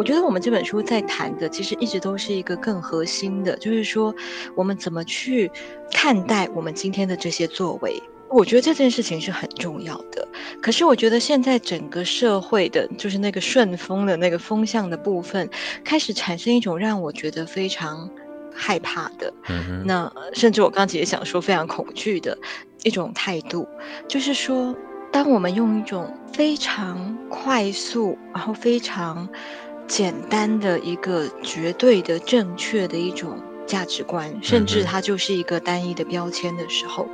我觉得我们这本书在谈的，其实一直都是一个更核心的，就是说我们怎么去看待我们今天的这些作为。我觉得这件事情是很重要的。可是我觉得现在整个社会的，就是那个顺风的那个风向的部分，开始产生一种让我觉得非常害怕的，嗯、哼那甚至我刚才也想说非常恐惧的一种态度，就是说，当我们用一种非常快速，然后非常简单的一个绝对的正确的一种价值观，甚至它就是一个单一的标签的时候，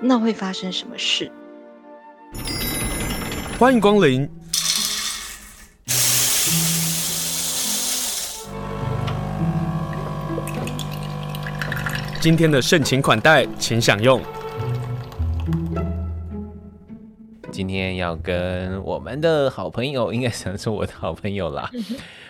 那会发生什么事？欢迎光临。今天的盛情款待，请享用。今天要跟我们的好朋友，应该算是我的好朋友啦，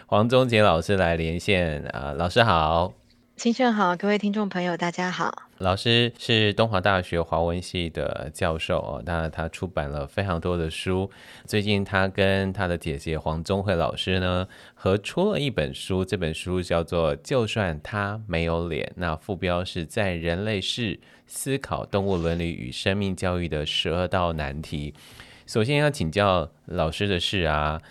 黄宗杰老师来连线啊，老师好。清盛好，各位听众朋友，大家好。老师是东华大学华文系的教授哦，那他出版了非常多的书。最近他跟他的姐姐黄宗慧老师呢合出了一本书，这本书叫做《就算他没有脸》，那副标是在人类世思考动物伦理与生命教育的十二道难题。首先要请教老师的是啊。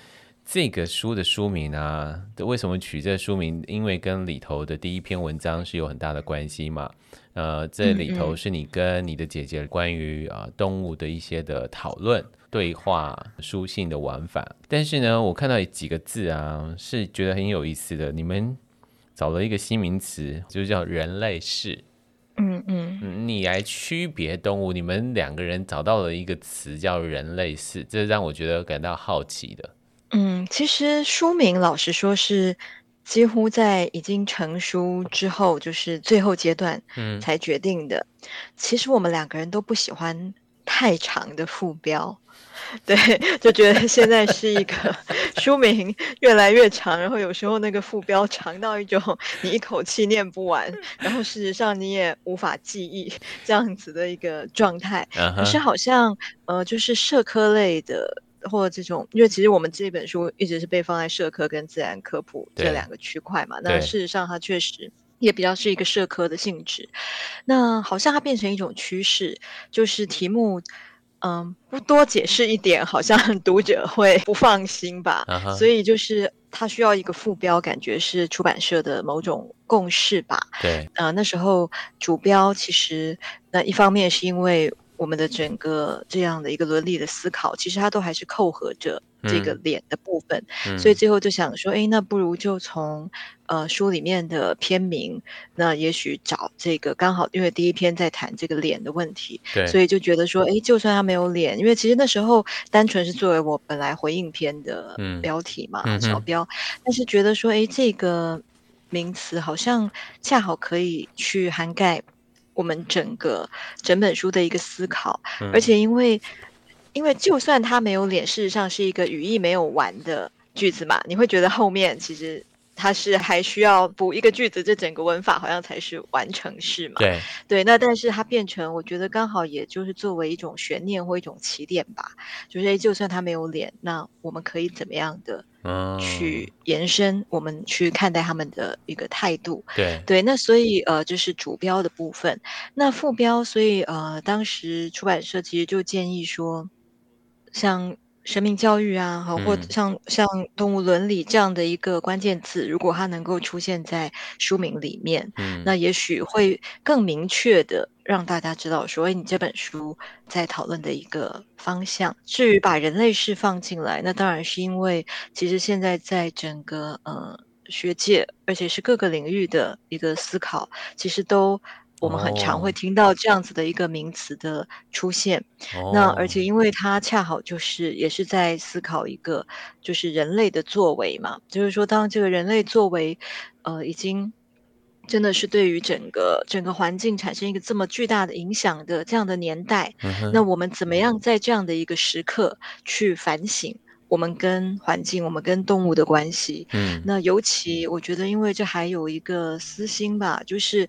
这个书的书名啊，为什么取这个书名？因为跟里头的第一篇文章是有很大的关系嘛。呃，这里头是你跟你的姐姐关于啊动物的一些的讨论、对话、书信的玩法。但是呢，我看到几个字啊，是觉得很有意思的。你们找了一个新名词，就叫人类世。嗯嗯，你来区别动物，你们两个人找到了一个词叫人类世，这让我觉得感到好奇的。嗯，其实书名老实说是几乎在已经成书之后，就是最后阶段，嗯，才决定的。嗯、其实我们两个人都不喜欢太长的副标，对，就觉得现在是一个书名越来越长，然后有时候那个副标长到一种你一口气念不完，然后事实上你也无法记忆这样子的一个状态。可是好像呃，就是社科类的。或者这种，因为其实我们这本书一直是被放在社科跟自然科普这两个区块嘛，那事实上它确实也比较是一个社科的性质。那好像它变成一种趋势，就是题目，嗯，不多解释一点，好像读者会不放心吧。Uh huh. 所以就是它需要一个副标，感觉是出版社的某种共识吧。对，啊、呃，那时候主标其实那一方面是因为。我们的整个这样的一个伦理的思考，其实它都还是扣合着这个脸的部分，嗯、所以最后就想说，哎，那不如就从呃书里面的篇名，那也许找这个刚好，因为第一篇在谈这个脸的问题，对，所以就觉得说，哎，就算他没有脸，因为其实那时候单纯是作为我本来回应篇的标题嘛，嗯、小标，但是觉得说，哎，这个名词好像恰好可以去涵盖。我们整个整本书的一个思考，嗯、而且因为因为就算他没有脸，事实上是一个语义没有完的句子嘛，你会觉得后面其实它是还需要补一个句子，这整个文法好像才是完成式嘛。对对，那但是它变成，我觉得刚好也就是作为一种悬念或一种起点吧，就是就算他没有脸，那我们可以怎么样的？去延伸我们去看待他们的一个态度，对对，那所以呃，这、就是主标的部分。那副标，所以呃，当时出版社其实就建议说，像生命教育啊，好，或像像动物伦理这样的一个关键字，如果它能够出现在书名里面，嗯，那也许会更明确的。让大家知道说，哎，你这本书在讨论的一个方向。至于把人类释放进来，那当然是因为其实现在在整个呃学界，而且是各个领域的一个思考，其实都我们很常会听到这样子的一个名词的出现。Oh. 那而且因为它恰好就是也是在思考一个就是人类的作为嘛，就是说当这个人类作为呃已经。真的是对于整个整个环境产生一个这么巨大的影响的这样的年代，嗯、那我们怎么样在这样的一个时刻去反省我们跟环境、我们跟动物的关系？嗯，那尤其我觉得，因为这还有一个私心吧，就是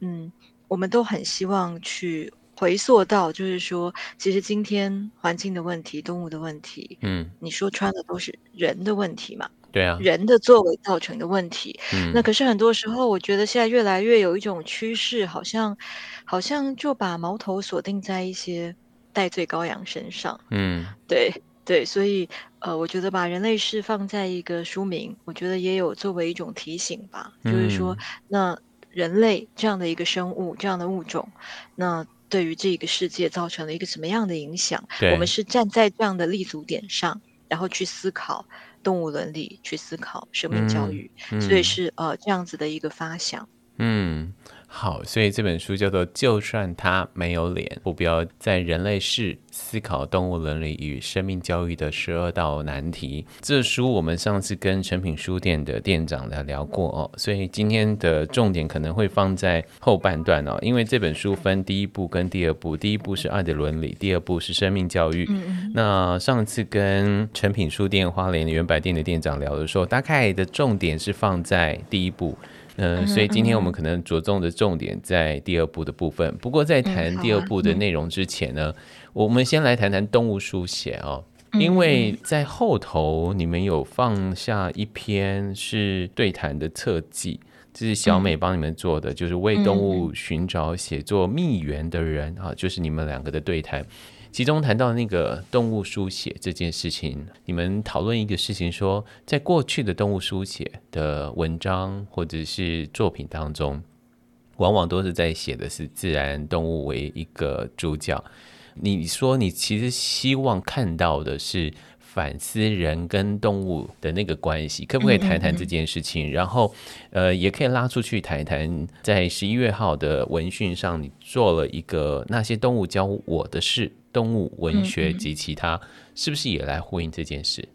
嗯，我们都很希望去回溯到，就是说，其实今天环境的问题、动物的问题，嗯，你说穿的都是人的问题嘛。对啊，人的作为造成的问题。嗯，那可是很多时候，我觉得现在越来越有一种趋势，好像好像就把矛头锁定在一些戴罪羔羊身上。嗯，对对，所以呃，我觉得把人类世放在一个书名，我觉得也有作为一种提醒吧，嗯、就是说，那人类这样的一个生物，这样的物种，那。对于这个世界造成了一个什么样的影响？我们是站在这样的立足点上，然后去思考动物伦理，去思考生命教育，嗯嗯、所以是呃这样子的一个发想。嗯。好，所以这本书叫做《就算他没有脸》，目标在人类世思考动物伦理与生命教育的十二道难题。这书我们上次跟诚品书店的店长来聊过哦，所以今天的重点可能会放在后半段哦，因为这本书分第一部跟第二部，第一部是爱的伦理，第二部是生命教育。嗯嗯。那上次跟诚品书店花莲原百店的店长聊的时候，大概的重点是放在第一部。嗯、呃，所以今天我们可能着重的重点在第二部的部分。不过在谈第二部的内容之前呢，嗯啊嗯、我们先来谈谈动物书写哦，因为在后头你们有放下一篇是对谈的侧记，这是小美帮你们做的，就是为动物寻找写作蜜源的人啊，就是你们两个的对谈。其中谈到那个动物书写这件事情，你们讨论一个事情说，说在过去的动物书写的文章或者是作品当中，往往都是在写的是自然动物为一个主角。你说你其实希望看到的是反思人跟动物的那个关系，可不可以谈谈这件事情？然后，呃，也可以拉出去谈一谈，在十一月号的文讯上，你做了一个那些动物教我的事。动物文学及其他，是不是也来呼应这件事？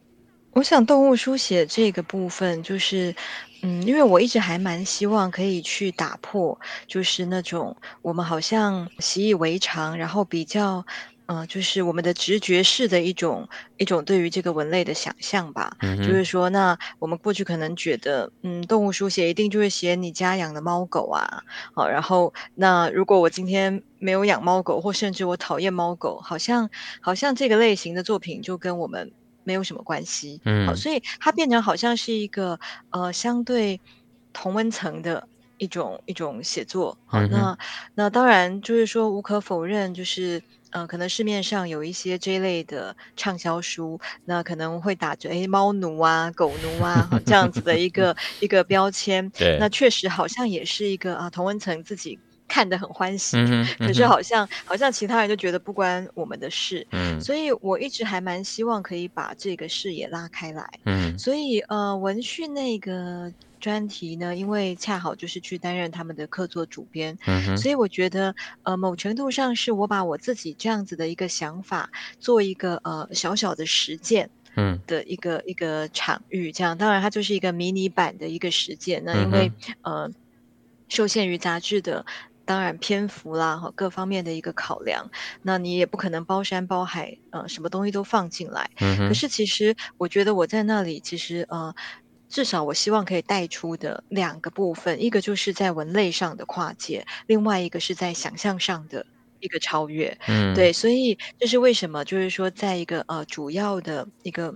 我想动物书写这个部分，就是，嗯，因为我一直还蛮希望可以去打破，就是那种我们好像习以为常，然后比较。嗯、呃，就是我们的直觉式的一种一种对于这个文类的想象吧。嗯、就是说，那我们过去可能觉得，嗯，动物书写一定就是写你家养的猫狗啊。好，然后那如果我今天没有养猫狗，或甚至我讨厌猫狗，好像好像这个类型的作品就跟我们没有什么关系。嗯，好，所以它变成好像是一个呃相对同温层的一种一种写作。好，嗯、那那当然就是说无可否认，就是。嗯、呃，可能市面上有一些这一类的畅销书，那可能会打着“哎，猫奴啊，狗奴啊”这样子的一个 一个标签。对，那确实好像也是一个啊，同文层自己看得很欢喜，嗯嗯、可是好像好像其他人就觉得不关我们的事。嗯，所以我一直还蛮希望可以把这个视野拉开来。嗯，所以呃，文讯那个。专题呢，因为恰好就是去担任他们的客座主编，嗯、所以我觉得，呃，某程度上是我把我自己这样子的一个想法做一个呃小小的实践，嗯，的一个、嗯、一个场域，这样，当然它就是一个迷你版的一个实践。那因为、嗯、呃，受限于杂志的当然篇幅啦和各方面的一个考量，那你也不可能包山包海，呃，什么东西都放进来。嗯、可是其实我觉得我在那里其实呃。至少我希望可以带出的两个部分，一个就是在文类上的跨界，另外一个是在想象上的一个超越。嗯，对，所以这是为什么，就是说，在一个呃主要的一个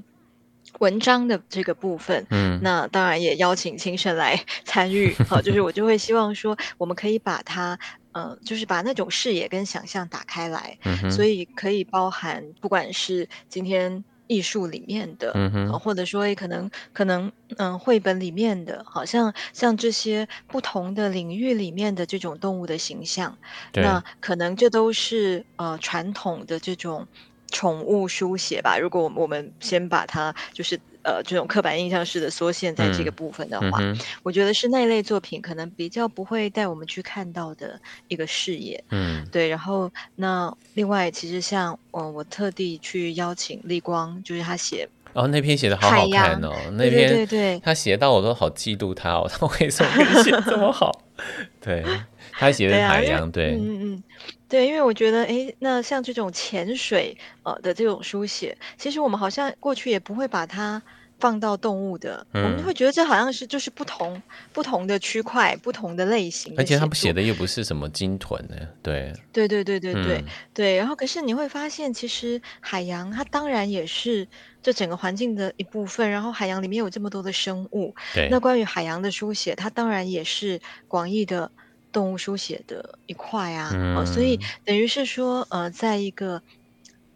文章的这个部分，嗯，那当然也邀请青盛来 参与。好，就是我就会希望说，我们可以把它，呃，就是把那种视野跟想象打开来，嗯，所以可以包含不管是今天。艺术里面的，或者说也可能可能嗯，绘本里面的，好像像这些不同的领域里面的这种动物的形象，那可能这都是呃传统的这种宠物书写吧。如果我们先把它就是。呃，这种刻板印象式的缩限在这个部分的话，嗯嗯、我觉得是那一类作品可能比较不会带我们去看到的一个视野。嗯，对。然后那另外，其实像我、呃，我特地去邀请立光，就是他写哦，那篇写的好好看哦，那篇对对，他写到我都好嫉妒他哦，他为什么可以写这么好？对，他写的海洋，对，对嗯嗯。对，因为我觉得，哎，那像这种潜水呃的这种书写，其实我们好像过去也不会把它放到动物的，嗯、我们会觉得这好像是就是不同不同的区块、不同的类型的。而且他们写的又不是什么鲸豚呢，对，对对对对对、嗯、对。然后可是你会发现，其实海洋它当然也是这整个环境的一部分。然后海洋里面有这么多的生物，那关于海洋的书写，它当然也是广义的动物书写的一块啊。嗯、哦，所以等于是说，呃，在一个。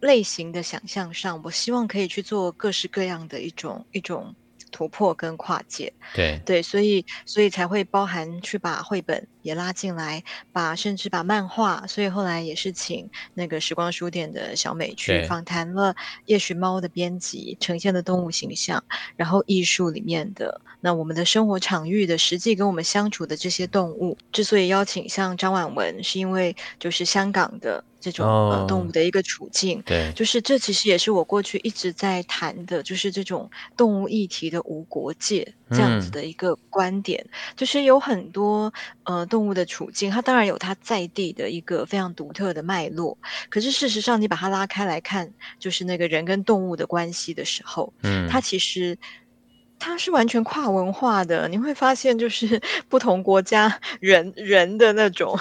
类型的想象上，我希望可以去做各式各样的一种一种突破跟跨界。对对，所以所以才会包含去把绘本也拉进来，把甚至把漫画，所以后来也是请那个时光书店的小美去访谈了夜巡猫的编辑呈现的动物形象，然后艺术里面的那我们的生活场域的实际跟我们相处的这些动物，之所以邀请像张婉文，是因为就是香港的。这种呃动物的一个处境，哦、对，就是这其实也是我过去一直在谈的，就是这种动物议题的无国界这样子的一个观点，嗯、就是有很多呃动物的处境，它当然有它在地的一个非常独特的脉络，可是事实上你把它拉开来看，就是那个人跟动物的关系的时候，嗯，它其实它是完全跨文化的，你会发现就是 不同国家人人的那种。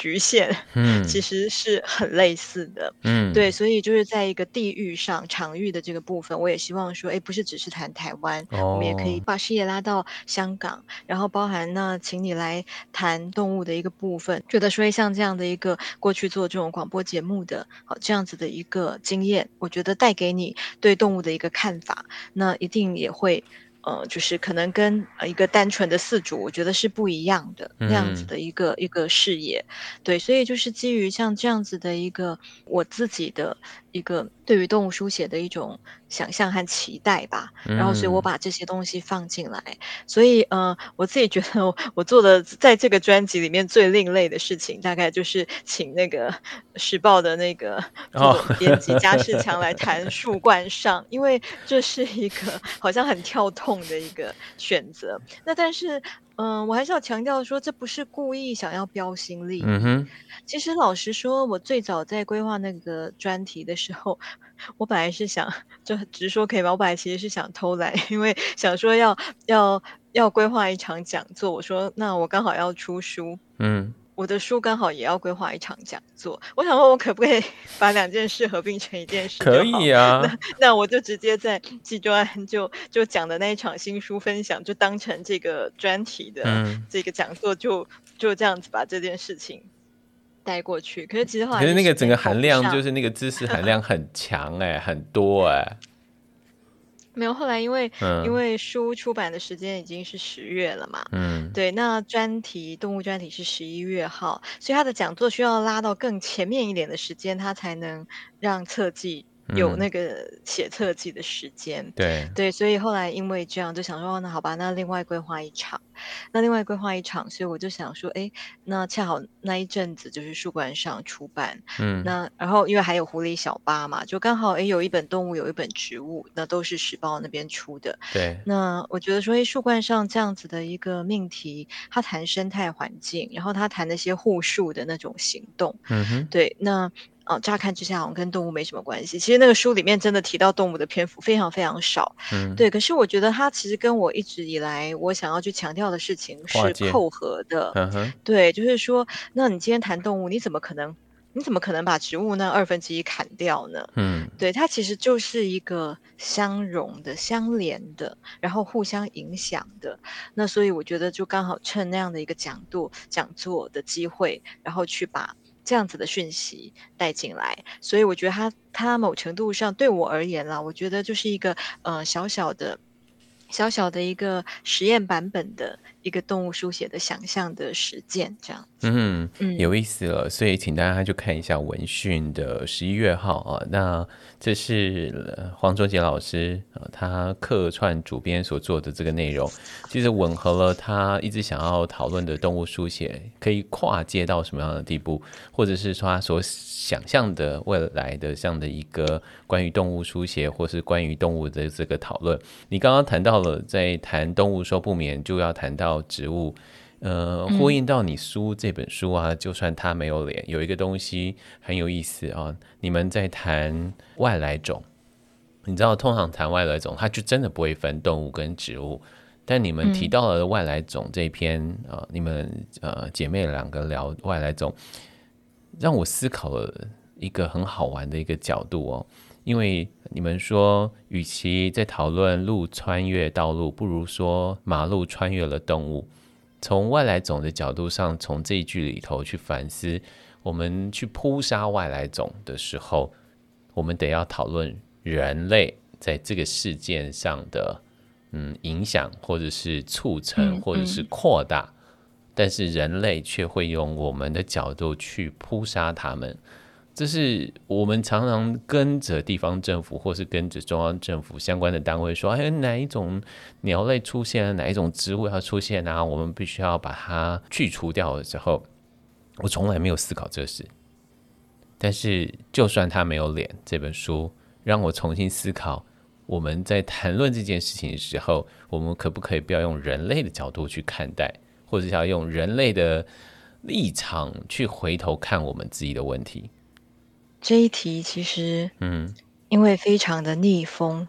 局限，嗯，其实是很类似的，嗯，对，所以就是在一个地域上场域的这个部分，我也希望说，哎，不是只是谈台湾，哦，我们也可以把视野拉到香港，然后包含呢，请你来谈动物的一个部分，觉得说像这样的一个过去做这种广播节目的，好这样子的一个经验，我觉得带给你对动物的一个看法，那一定也会。呃，就是可能跟一个单纯的四主，我觉得是不一样的那样子的一个、嗯、一个视野，对，所以就是基于像这样子的一个我自己的一个对于动物书写的一种想象和期待吧，然后所以我把这些东西放进来，嗯、所以呃，我自己觉得我，我做的在这个专辑里面最另类的事情，大概就是请那个时报的那个 编辑加世强来谈树冠上，因为这是一个好像很跳痛。的一个选择，那但是，嗯、呃，我还是要强调说，这不是故意想要标新立异。嗯哼，其实老实说，我最早在规划那个专题的时候，我本来是想就直说可以吗？我本来其实是想偷懒，因为想说要要要规划一场讲座。我说，那我刚好要出书，嗯。我的书刚好也要规划一场讲座，我想问，我可不可以 把两件事合并成一件事？可以啊，那那我就直接在季专就就讲的那一场新书分享，就当成这个专题的这个讲座就，就、嗯、就这样子把这件事情带过去。可是其实后来，可是那个整个含量就是那个知识含 量很强哎、欸，很多哎、欸。没有，后来因为、嗯、因为书出版的时间已经是十月了嘛，嗯，对，那专题动物专题是十一月号，所以他的讲座需要拉到更前面一点的时间，他才能让册记。有那个写册记的时间，嗯、对。对，所以后来因为这样就想说，那好吧，那另外规划一场，那另外规划一场，所以我就想说，哎，那恰好那一阵子就是树冠上出版，嗯，那然后因为还有狐狸小八嘛，就刚好哎有一本动物，有一本植物，那都是时报那边出的，对，那我觉得说，哎，树冠上这样子的一个命题，它谈生态环境，然后它谈那些护树的那种行动，嗯哼，对，那。哦，乍看之下好像跟动物没什么关系。其实那个书里面真的提到动物的篇幅非常非常少。嗯，对。可是我觉得它其实跟我一直以来我想要去强调的事情是扣合的。嗯哼。对，就是说，那你今天谈动物，你怎么可能，你怎么可能把植物那二分之一砍掉呢？嗯，对，它其实就是一个相融的、相连的，然后互相影响的。那所以我觉得就刚好趁那样的一个讲座、讲座的机会，然后去把。这样子的讯息带进来，所以我觉得他他某程度上对我而言啦，我觉得就是一个呃小小的。小小的一个实验版本的一个动物书写的想象的实践，这样嗯嗯，有意思了。所以请大家就看一下文讯的十一月号啊。那这是黄卓杰老师啊，他客串主编所做的这个内容，其实吻合了他一直想要讨论的动物书写可以跨界到什么样的地步，或者是说他所想象的未来的这样的一个关于动物书写，或是关于动物的这个讨论。你刚刚谈到了。在谈动物说不眠，就要谈到植物，呃，呼应到你书这本书啊，就算它没有脸，有一个东西很有意思啊，你们在谈外来种，你知道，通常谈外来种，它就真的不会分动物跟植物。但你们提到了外来种这篇，嗯、呃，你们呃姐妹两个聊外来种，让我思考了一个很好玩的一个角度哦。因为你们说，与其在讨论路穿越道路，不如说马路穿越了动物。从外来种的角度上，从这一句里头去反思，我们去扑杀外来种的时候，我们得要讨论。人类在这个事件上的嗯影响，或者是促成，或者是扩大，但是人类却会用我们的角度去扑杀他们。这是我们常常跟着地方政府，或是跟着中央政府相关的单位说：“哎，哪一种鸟类出现，哪一种植物要出现啊？我们必须要把它去除掉的时候，我从来没有思考这事。但是，就算他没有脸，这本书。让我重新思考，我们在谈论这件事情的时候，我们可不可以不要用人类的角度去看待，或者是要用人类的立场去回头看我们自己的问题？这一题其实，嗯，因为非常的逆风，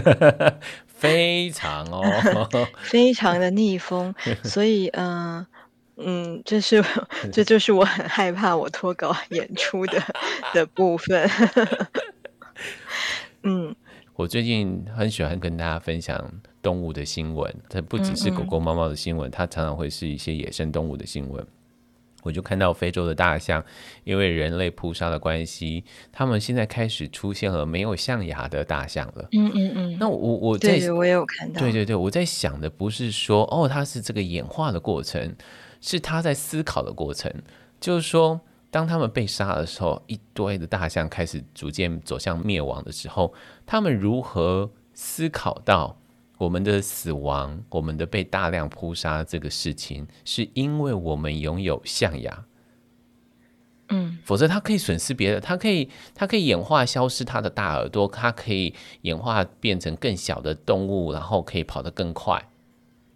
非常哦，非常的逆风，所以，嗯、呃、嗯，这是这就是我很害怕我脱稿演出的的部分。嗯，我最近很喜欢跟大家分享动物的新闻，它不只是狗狗、猫猫的新闻，它常常会是一些野生动物的新闻。我就看到非洲的大象，因为人类扑杀的关系，他们现在开始出现了没有象牙的大象了。嗯嗯嗯。那我我在对，我也有看到。对对对，我在想的不是说哦，它是这个演化的过程，是它在思考的过程，就是说。当他们被杀的时候，一堆的大象开始逐渐走向灭亡的时候，他们如何思考到我们的死亡、我们的被大量扑杀这个事情，是因为我们拥有象牙？嗯，否则它可以损失别的，它可以它可以演化消失它的大耳朵，它可以演化变成更小的动物，然后可以跑得更快。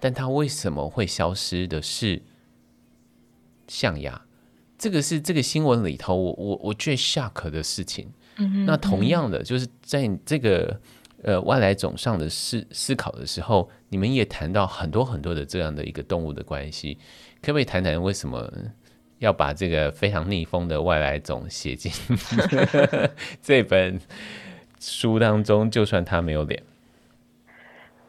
但它为什么会消失的是象牙？这个是这个新闻里头我我我最 shock 的事情。嗯哼，那同样的，就是在这个呃外来种上的思思考的时候，你们也谈到很多很多的这样的一个动物的关系，可不可以谈谈为什么要把这个非常逆风的外来种写进 这本书当中？就算他没有脸。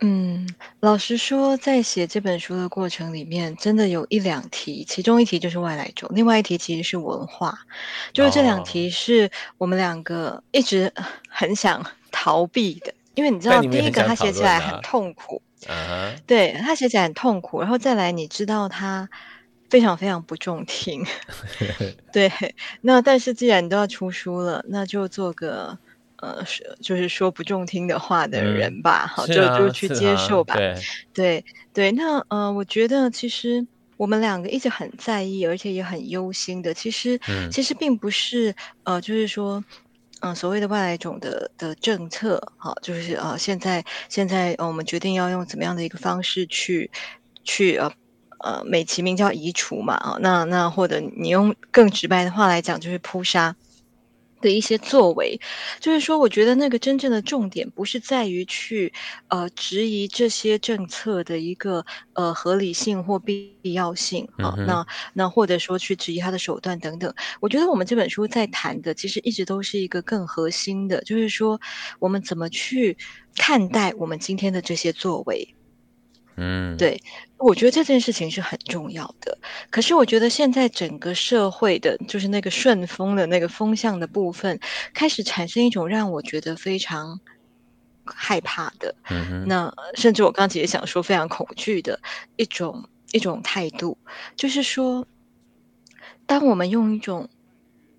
嗯，老实说，在写这本书的过程里面，真的有一两题，其中一题就是外来种，另外一题其实是文化，就是这两题是我们两个一直很想逃避的，因为你知道，第一个他写起来很痛苦，对，他写起来很痛苦，然后再来你知道他非常非常不中听，对，那但是既然你都要出书了，那就做个。呃，是就是说不中听的话的人吧，好、嗯，就就去接受吧。啊、对对对，那呃，我觉得其实我们两个一直很在意，而且也很忧心的。其实，嗯、其实并不是呃，就是说，嗯、所谓的外来种的的政策，好，就是呃，现在现在、我们决定要用怎么样的一个方式去去呃呃，美其名叫移除嘛，啊，那那或者你用更直白的话来讲，就是扑杀。的一些作为，就是说，我觉得那个真正的重点不是在于去呃质疑这些政策的一个呃合理性或必要性啊，那那或者说去质疑他的手段等等。我觉得我们这本书在谈的，其实一直都是一个更核心的，就是说我们怎么去看待我们今天的这些作为。嗯，对，我觉得这件事情是很重要的。可是我觉得现在整个社会的，就是那个顺风的那个风向的部分，开始产生一种让我觉得非常害怕的，嗯哼，那甚至我刚才也想说非常恐惧的一种一种态度，就是说，当我们用一种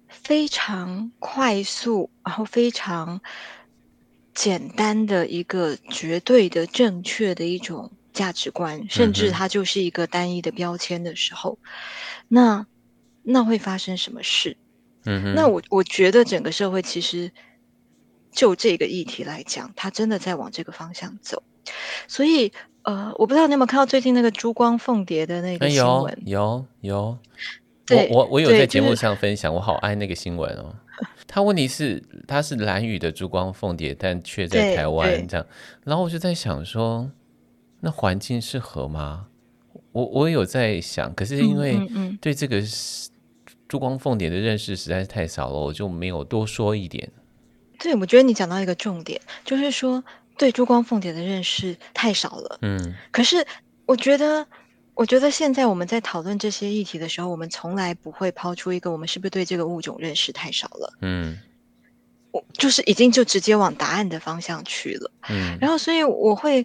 非常快速，然后非常简单的一个绝对的正确的一种。价值观，甚至它就是一个单一的标签的时候，嗯、那那会发生什么事？嗯哼，那我我觉得整个社会其实就这个议题来讲，它真的在往这个方向走。所以，呃，我不知道你有没有看到最近那个珠光凤蝶的那个新闻？有有有，对，我我我有在节目上分享，就是、我好爱那个新闻哦。他问题是他是蓝雨的珠光凤蝶，但却在台湾这样。然后我就在想说，那环境适合吗？我我有在想，可是因为对这个珠光凤蝶的认识实在是太少了，我就没有多说一点。对，我觉得你讲到一个重点，就是说对珠光凤蝶的认识太少了。嗯，可是我觉得。我觉得现在我们在讨论这些议题的时候，我们从来不会抛出一个我们是不是对这个物种认识太少了。嗯，我就是已经就直接往答案的方向去了。嗯，然后所以我会。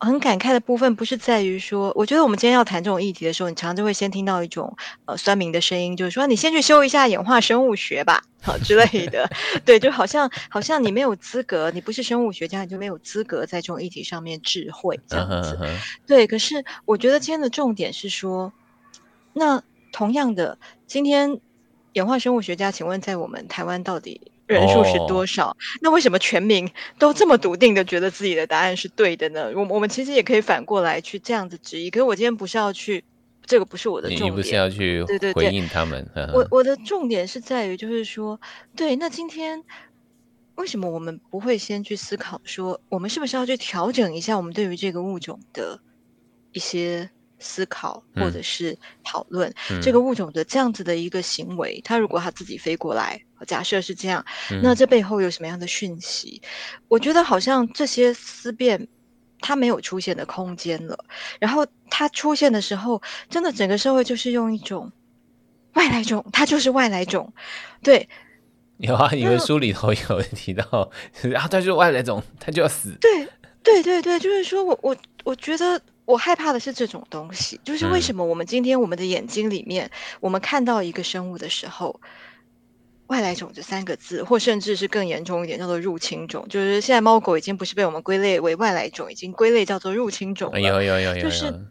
很感慨的部分不是在于说，我觉得我们今天要谈这种议题的时候，你常常就会先听到一种呃酸民的声音，就是说你先去修一下演化生物学吧，好之类的。对，就好像好像你没有资格，你不是生物学家，你就没有资格在这种议题上面智慧这样子。Uh -huh. 对，可是我觉得今天的重点是说，那同样的，今天演化生物学家，请问在我们台湾到底？人数是多少？Oh. 那为什么全民 都这么笃定的觉得自己的答案是对的呢？我我们其实也可以反过来去这样子质疑。可是我今天不是要去，这个不是我的重点。你不是要去回应他们？对对对，我我的重点是在于，就是说，对，那今天为什么我们不会先去思考说，我们是不是要去调整一下我们对于这个物种的一些。思考或者是讨论、嗯、这个物种的这样子的一个行为，它、嗯、如果它自己飞过来，假设是这样、嗯，那这背后有什么样的讯息？我觉得好像这些思辨它没有出现的空间了。然后它出现的时候，真的整个社会就是用一种外来种，它就是外来种。对，有啊，你们书里头有提到，然 后它就是外来种，它就要死。对，对，对，对，就是说我我我觉得。我害怕的是这种东西，就是为什么我们今天我们的眼睛里面，嗯、我们看到一个生物的时候，“外来种”这三个字，或甚至是更严重一点，叫做入侵种，就是现在猫狗已经不是被我们归类为外来种，已经归类叫做入侵种了。有有有有，就是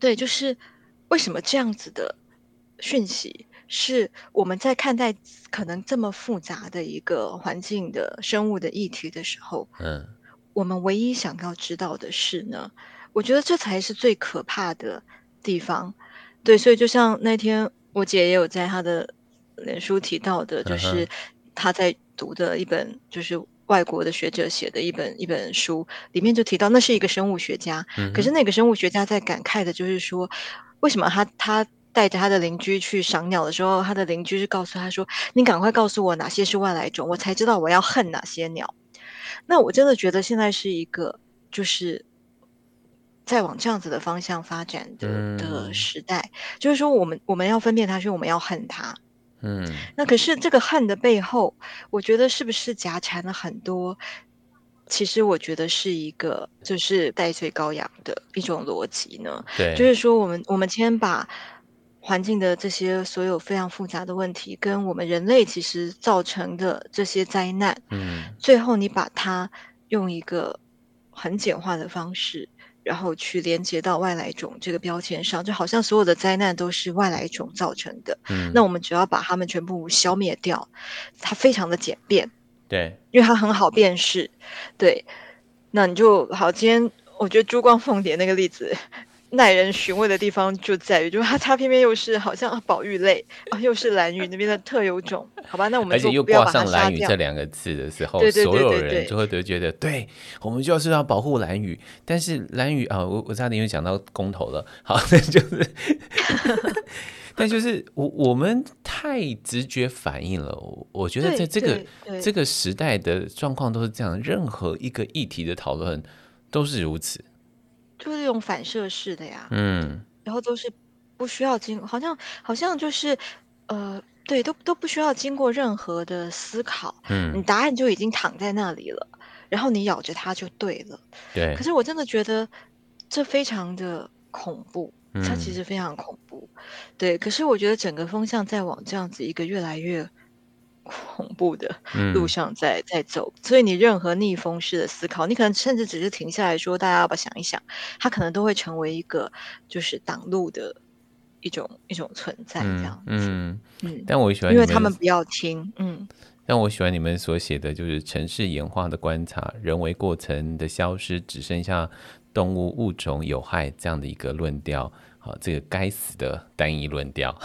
对，就是为什么这样子的讯息，是我们在看待可能这么复杂的一个环境的生物的议题的时候，嗯，我们唯一想要知道的是呢？我觉得这才是最可怕的地方，对，所以就像那天我姐也有在她的脸书提到的，就是她在读的一本，就是外国的学者写的一本一本书，里面就提到那是一个生物学家，可是那个生物学家在感慨的就是说，为什么他他带着他的邻居去赏鸟的时候，他的邻居就告诉他说，你赶快告诉我哪些是外来种，我才知道我要恨哪些鸟。那我真的觉得现在是一个就是。在往这样子的方向发展的的时代，嗯，就是说，我们我们要分辨它，所以我们要恨它。嗯，那可是这个恨的背后，我觉得是不是夹缠了很多？其实我觉得是一个就是戴罪羔羊的一种逻辑呢。对，就是说，我们我们先把环境的这些所有非常复杂的问题，跟我们人类其实造成的这些灾难，嗯，最后你把它用一个很简化的方式。然后去连接到外来种这个标签上，就好像所有的灾难都是外来种造成的。嗯，那我们只要把它们全部消灭掉，它非常的简便。对，因为它很好辨识。对，那你就好。今天我觉得珠光凤蝶那个例子。耐人寻味的地方就在于，就是它它偏偏又是好像宝玉类啊，又是兰屿那边的特有种，好吧？那我们。而且又挂上兰屿这两个字的时候，对对对对对，所有人就会都觉得，对，我们就是要保护兰屿。但是兰屿啊，我我差点又讲到公投了，好，那就是，但就是我我们太直觉反应了。我觉得在这个这个时代的状况都是这样，任何一个议题的讨论都是如此。就是这种反射式的呀，嗯，然后都是不需要经，好像好像就是，呃，对，都都不需要经过任何的思考，嗯，你答案就已经躺在那里了，然后你咬着它就对了，对。可是我真的觉得这非常的恐怖，嗯，它其实非常恐怖，对。可是我觉得整个风向在往这样子一个越来越。恐怖的路上在在走，嗯，所以你任何逆风式的思考，你可能甚至只是停下来说，大家要不要想一想，它可能都会成为一个就是挡路的一种一种存在，这样子。嗯嗯，嗯。但我喜欢，因为他们不要听。嗯。但我喜欢你们所写的就是城市演化的观察，人为过程的消失，只剩下动物物种有害这样的一个论调。好，这个该死的单一论调。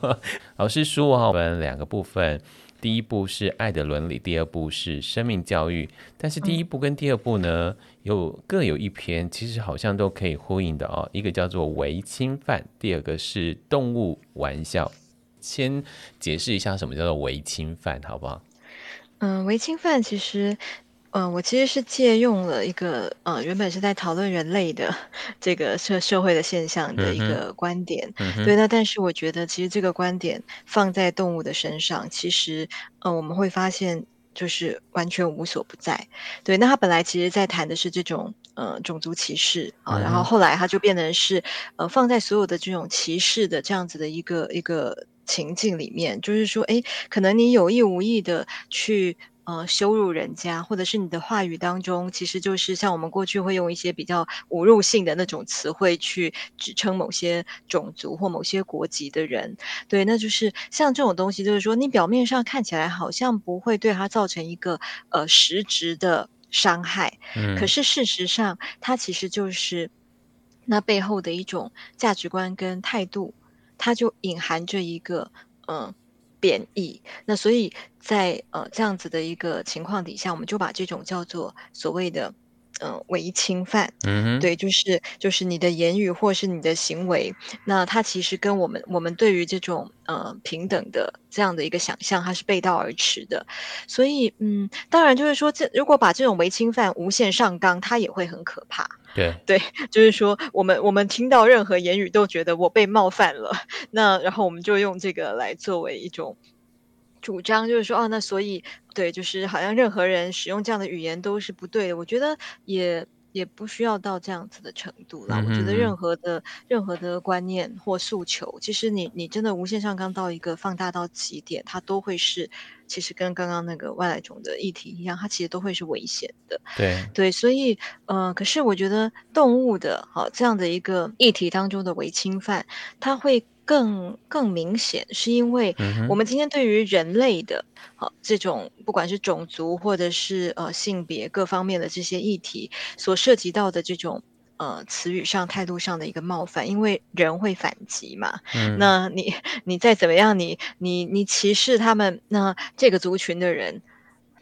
老师书啊，分两个部分。第一部是爱的伦理，第二部是生命教育。但是第一部跟第二部呢，有各有一篇，其实好像都可以呼应的哦。一个叫做为侵犯，第二个是动物玩笑。先解释一下什么叫做为侵犯，好不好？嗯，为侵犯其实。嗯、呃，我其实是借用了一个呃，原本是在讨论人类的这个社社会的现象的一个观点。嗯嗯、对，那但是我觉得其实这个观点放在动物的身上，其实呃，我们会发现就是完全无所不在。对，那他本来其实在谈的是这种呃种族歧视啊，然后后来他就变成是呃放在所有的这种歧视的这样子的一个一个情境里面，就是说，哎，可能你有意无意的去。呃，羞辱人家，或者是你的话语当中，其实就是像我们过去会用一些比较侮辱性的那种词汇去指称某些种族或某些国籍的人。对，那就是像这种东西，就是说你表面上看起来好像不会对他造成一个呃实质的伤害，嗯，可是事实上，它其实就是那背后的一种价值观跟态度，它就隐含着一个嗯。呃贬义，那所以在呃这样子的一个情况底下，我们就把这种叫做所谓的嗯、呃、微侵犯，嗯哼，对，就是就是你的言语或是你的行为，那它其实跟我们我们对于这种呃平等的这样的一个想象，它是背道而驰的。所以嗯，当然就是说，这如果把这种违侵犯无限上纲，它也会很可怕。对对，就是说，我们我们听到任何言语都觉得我被冒犯了，那然后我们就用这个来作为一种主张，就是说，啊，那所以对，就是好像任何人使用这样的语言都是不对的。我觉得也。也不需要到这样子的程度啦。嗯、我觉得任何的任何的观念或诉求，其实你你真的无限上纲到一个放大到极点，它都会是其实跟刚刚那个外来种的议题一样，它其实都会是危险的。对对，所以呃，可是我觉得动物的好这样的一个议题当中的微侵犯，它会。更更明显，是因为我们今天对于人类的，好、嗯、这种不管是种族或者是呃性别各方面的这些议题，所涉及到的这种呃词语上态度上的一个冒犯，因为人会反击嘛。嗯、那你你再怎么样，你你你歧视他们，那这个族群的人。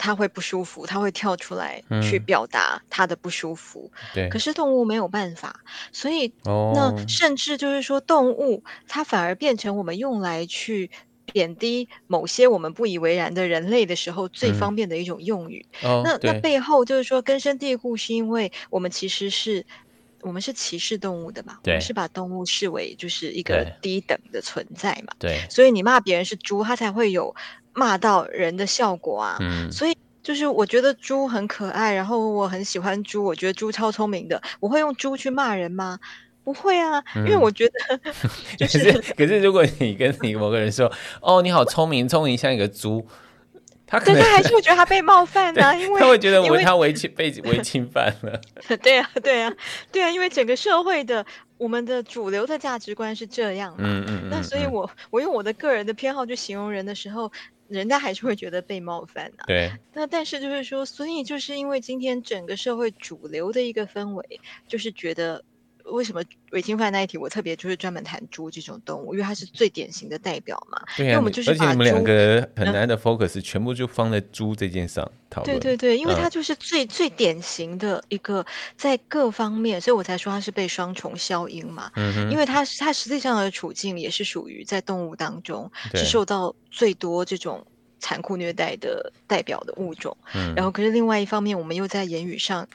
他会不舒服，他会跳出来去表达他的不舒服。嗯、对，可是动物没有办法，所以、哦、那甚至就是说，动物它反而变成我们用来去贬低某些我们不以为然的人类的时候最方便的一种用语。嗯哦、那那背后就是说根深蒂固，是因为我们其实是我们是歧视动物的嘛？对，我们是把动物视为就是一个低等的存在嘛？对，所以你骂别人是猪，他才会有。骂到人的效果啊，嗯，所以就是我觉得猪很可爱，然后我很喜欢猪，我觉得猪超聪明的，我会用猪去骂人吗？不会啊，因为我觉得，就是，可是可是如果你跟你某个人说，哦，你好聪明，聪明像一个猪，他可能他还是会觉得他被冒犯啊，因为他会觉得我他违侵被违侵犯了，对啊，对啊，对啊，因为整个社会的。我们的主流的价值观是这样嘛，嗯嗯，嗯，那所以我我用我的个人的偏好去形容人的时候，人家还是会觉得被冒犯啊。对，那但是就是说，所以就是因为今天整个社会主流的一个氛围，就是觉得。为什么违禁犯那一题我特别就是专门谈猪这种动物，因为它是最典型的代表嘛。对、啊、因为我们就是把猪，而且你们两个很难的 focus 全部就放在猪这件上讨论。对对对，因为它就是最、嗯、最典型的一个在各方面，所以我才说它是被双重效应嘛。嗯哼。因为它它实际上的处境也是属于在动物当中是受到最多这种残酷虐待的代表的物种。嗯。然后可是另外一方面，我们又在言语上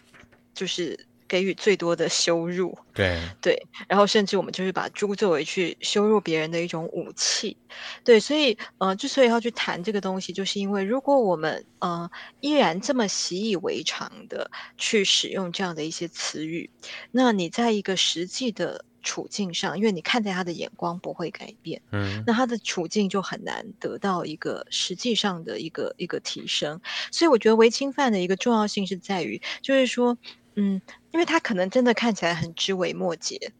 就是。给予最多的羞辱，对。对，然后甚至我们就是把猪作为去羞辱别人的一种武器，对，所以呃，之所以要去谈这个东西，就是因为如果我们呃依然这么习以为常的去使用这样的一些词语，那你在一个实际的处境上，因为你看待他的眼光不会改变，嗯，那他的处境就很难得到一个实际上的一个一个提升，所以我觉得微侵犯的一个重要性是在于，就是说。嗯，因为他可能真的看起来很枝微末节，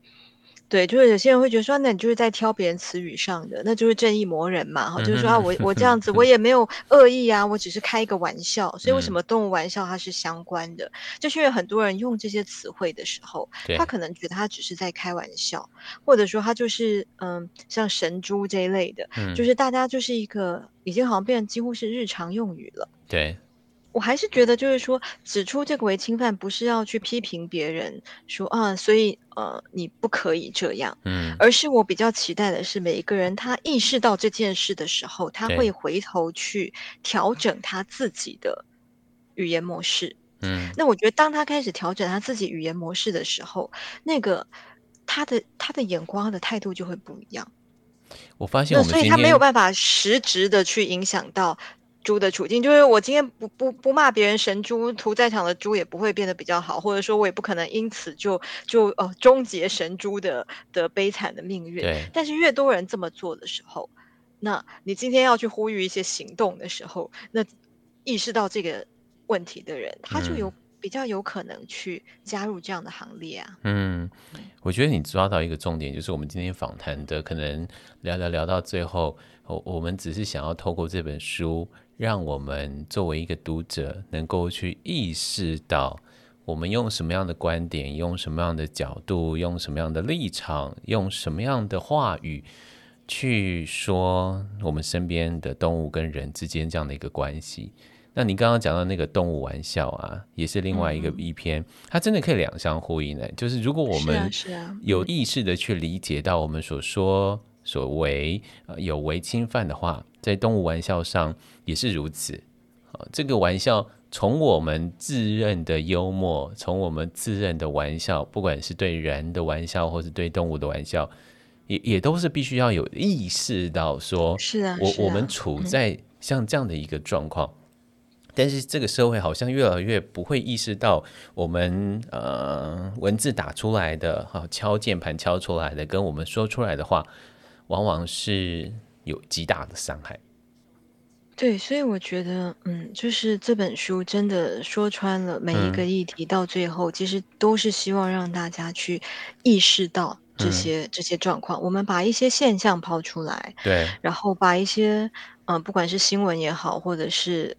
对，就是有些人会觉得说，那你就是在挑别人词语上的，那就是正义魔人嘛，哈，就是说啊，我我这样子，我也没有恶意啊，我只是开一个玩笑，所以为什么动物玩笑它是相关的？就是因为很多人用这些词汇的时候，他可能觉得他只是在开玩笑，或者说他就是嗯，像神猪这一类的，就是大家就是一个已经好像变成几乎是日常用语了，对。我还是觉得，就是说，指出这个为侵犯，不是要去批评别人说啊，所以呃，你不可以这样，嗯，而是我比较期待的是，每一个人他意识到这件事的时候，他会回头去调整他自己的语言模式，嗯，那我觉得，当他开始调整他自己语言模式的时候，那个他的他的眼光的态度就会不一样。我发现我们，所以他没有办法实质的去影响到。猪的处境就是，我今天不不不骂别人神猪，屠宰场的猪也不会变得比较好，或者说，我也不可能因此就就呃终结神猪的的悲惨的命运。对。但是越多人这么做的时候，那你今天要去呼吁一些行动的时候，那意识到这个问题的人，他就有比较有可能去加入这样的行列啊。嗯，我觉得你抓到一个重点，就是我们今天访谈的可能聊聊聊到最后，我我们只是想要透过这本书。让我们作为一个读者，能够去意识到，我们用什么样的观点，用什么样的角度，用什么样的立场，用什么样的话语去说我们身边的动物跟人之间这样的一个关系。那你刚刚讲到那个动物玩笑啊，也是另外一个一篇，嗯、它真的可以两相呼应的。就是如果我们有意识的去理解到我们所说所为呃有违侵犯的话，在动物玩笑上。也是如此，啊，这个玩笑从我们自认的幽默，从我们自认的玩笑，不管是对人的玩笑，或是对动物的玩笑，也也都是必须要有意识到说，是啊，我我们处在像这样的一个状况，但是这个社会好像越来越不会意识到，我们呃文字打出来的哈，敲键盘敲出来的，跟我们说出来的话，往往是有极大的伤害。对，所以我觉得，嗯，就是这本书真的说穿了每一个议题，到最后其实都是希望让大家去意识到这些、嗯、这些状况。我们把一些现象抛出来，对，然后把一些，嗯、呃，不管是新闻也好，或者是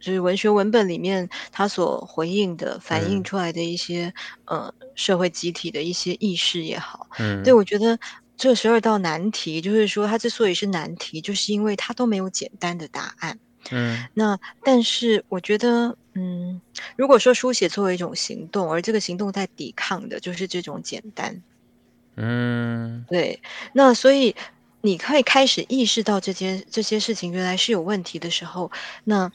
就是文学文本里面它所回应的、反映出来的一些，嗯、呃，社会集体的一些意识也好，嗯，对，我觉得。这十二道难题，就是说它之所以是难题，就是因为它都没有简单的答案。嗯，那但是我觉得，嗯，如果说书写作为一种行动，而这个行动在抵抗的就是这种简单。嗯，对。那所以你可以开始意识到这件这些事情原来是有问题的时候，那。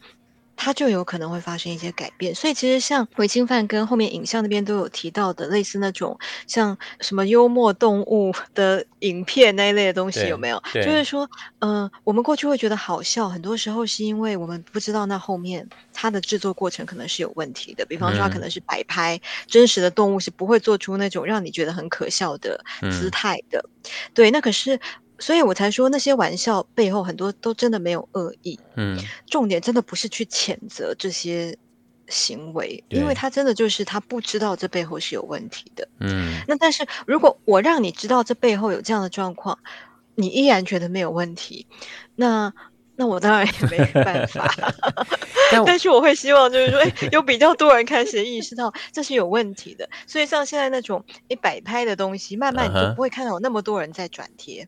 它就有可能会发生一些改变，所以其实像回侵犯跟后面影像那边都有提到的，类似那种像什么幽默动物 的影片那一类的东西，有没有？就是说，嗯、呃，我们过去会觉得好笑，很多时候是因为我们不知道那后面它的制作过程可能是有问题的，比方说它可能是摆拍，嗯、真实的动物是不会做出那种让你觉得很可笑的姿态的，嗯、对，那可是。所以我才说那些玩笑背后很多都真的没有恶意，嗯，重点真的不是去谴责这些行为，因为他真的就是他不知道这背后是有问题的，嗯。那但是如果我让你知道这背后有这样的状况，你依然觉得没有问题，那那我当然也没办法。但，但是我会希望就是说，哎，有比较多人开始意识到这是有问题的，所以像现在那种一摆拍的东西，慢慢你就不会看到有那么多人在转贴。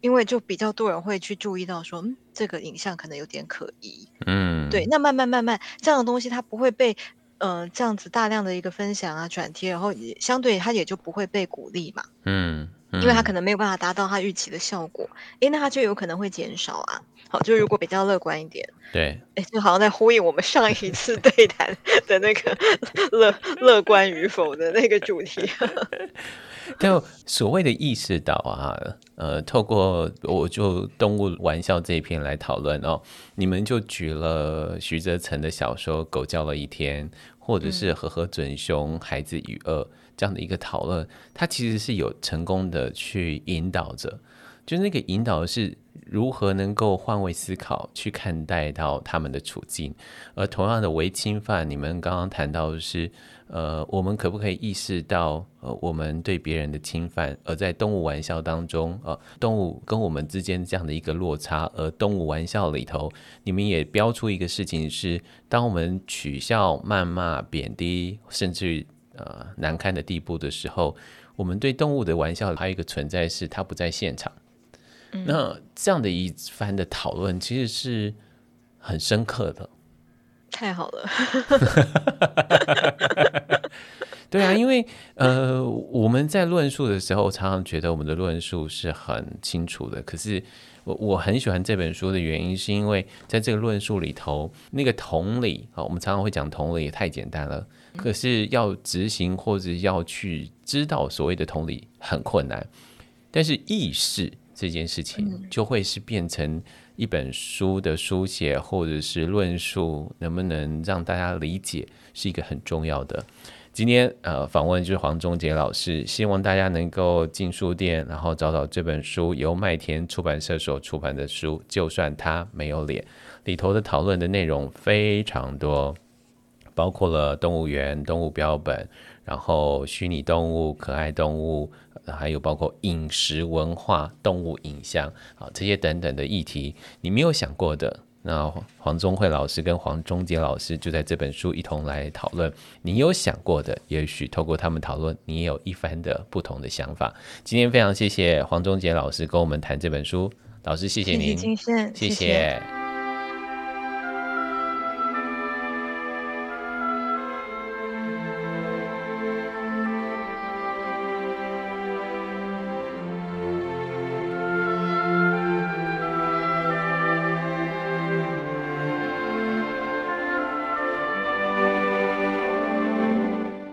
因为就比较多人会去注意到说，嗯，这个影像可能有点可疑，嗯，对，那慢慢慢慢这样的东西它不会被，呃，这样子大量的一个分享啊转贴，然后也相对它也就不会被鼓励嘛，嗯，嗯，因为它。可能没有办法达到它预期的效果，诶，那它就有可能会减少啊，好，就如果比较乐观一点，对，诶，就好像在呼应我们上一次对谈的那个 乐乐观与否的那个主题。就所谓的意识到啊，呃，透过我就动物玩笑这一篇来讨论哦，你们就举了徐泽成的小说《狗叫了一天》，或者是和和准雄《孩子与恶》这样的一个讨论，他其实是有成功的去引导着就那个引导是如何能够换位思考去看待到他们的处境。而同样的，违侵犯，你们刚刚谈到的是，呃，我们可不可以意识到，呃，我们对别人的侵犯，而在动物玩笑当中，呃，动物跟我们之间这样的一个落差，而动物玩笑里头，你们也标出一个事情是，当我们取笑、谩骂、贬低，甚至呃难堪的地步的时候，我们对动物的玩笑还有一个存在是，它不在现场。嗯、那这样的一番的讨论，其实是很深刻的。太好了，对啊，因为呃，我们在论述的时候，常常觉得我们的论述是很清楚的。可是我我很喜欢这本书的原因，是因为在这个论述里头，那个同理啊，我们常常会讲同理也太简单了，可是要执行或者要去知道所谓的同理很困难。但是意识这件事情，就会是变成。一本书的书写或者是论述，能不能让大家理解，是一个很重要的。今天呃访问就是黄忠杰老师，希望大家能够进书店，然后找找这本书，由麦田出版社所出版的书。就算他没有脸，里头的讨论的内容非常多，包括了动物园、动物标本，然后虚拟动物、可爱动物。还有包括饮食文化、动物影像啊这些等等的议题，你没有想过的，那黄宗慧老师跟黄忠杰老师就在这本书一同来讨论。你有想过的，也许透过他们讨论，你也有一番的不同的想法。今天非常谢谢黄忠杰老师跟我们谈这本书，老师谢谢您，谢谢。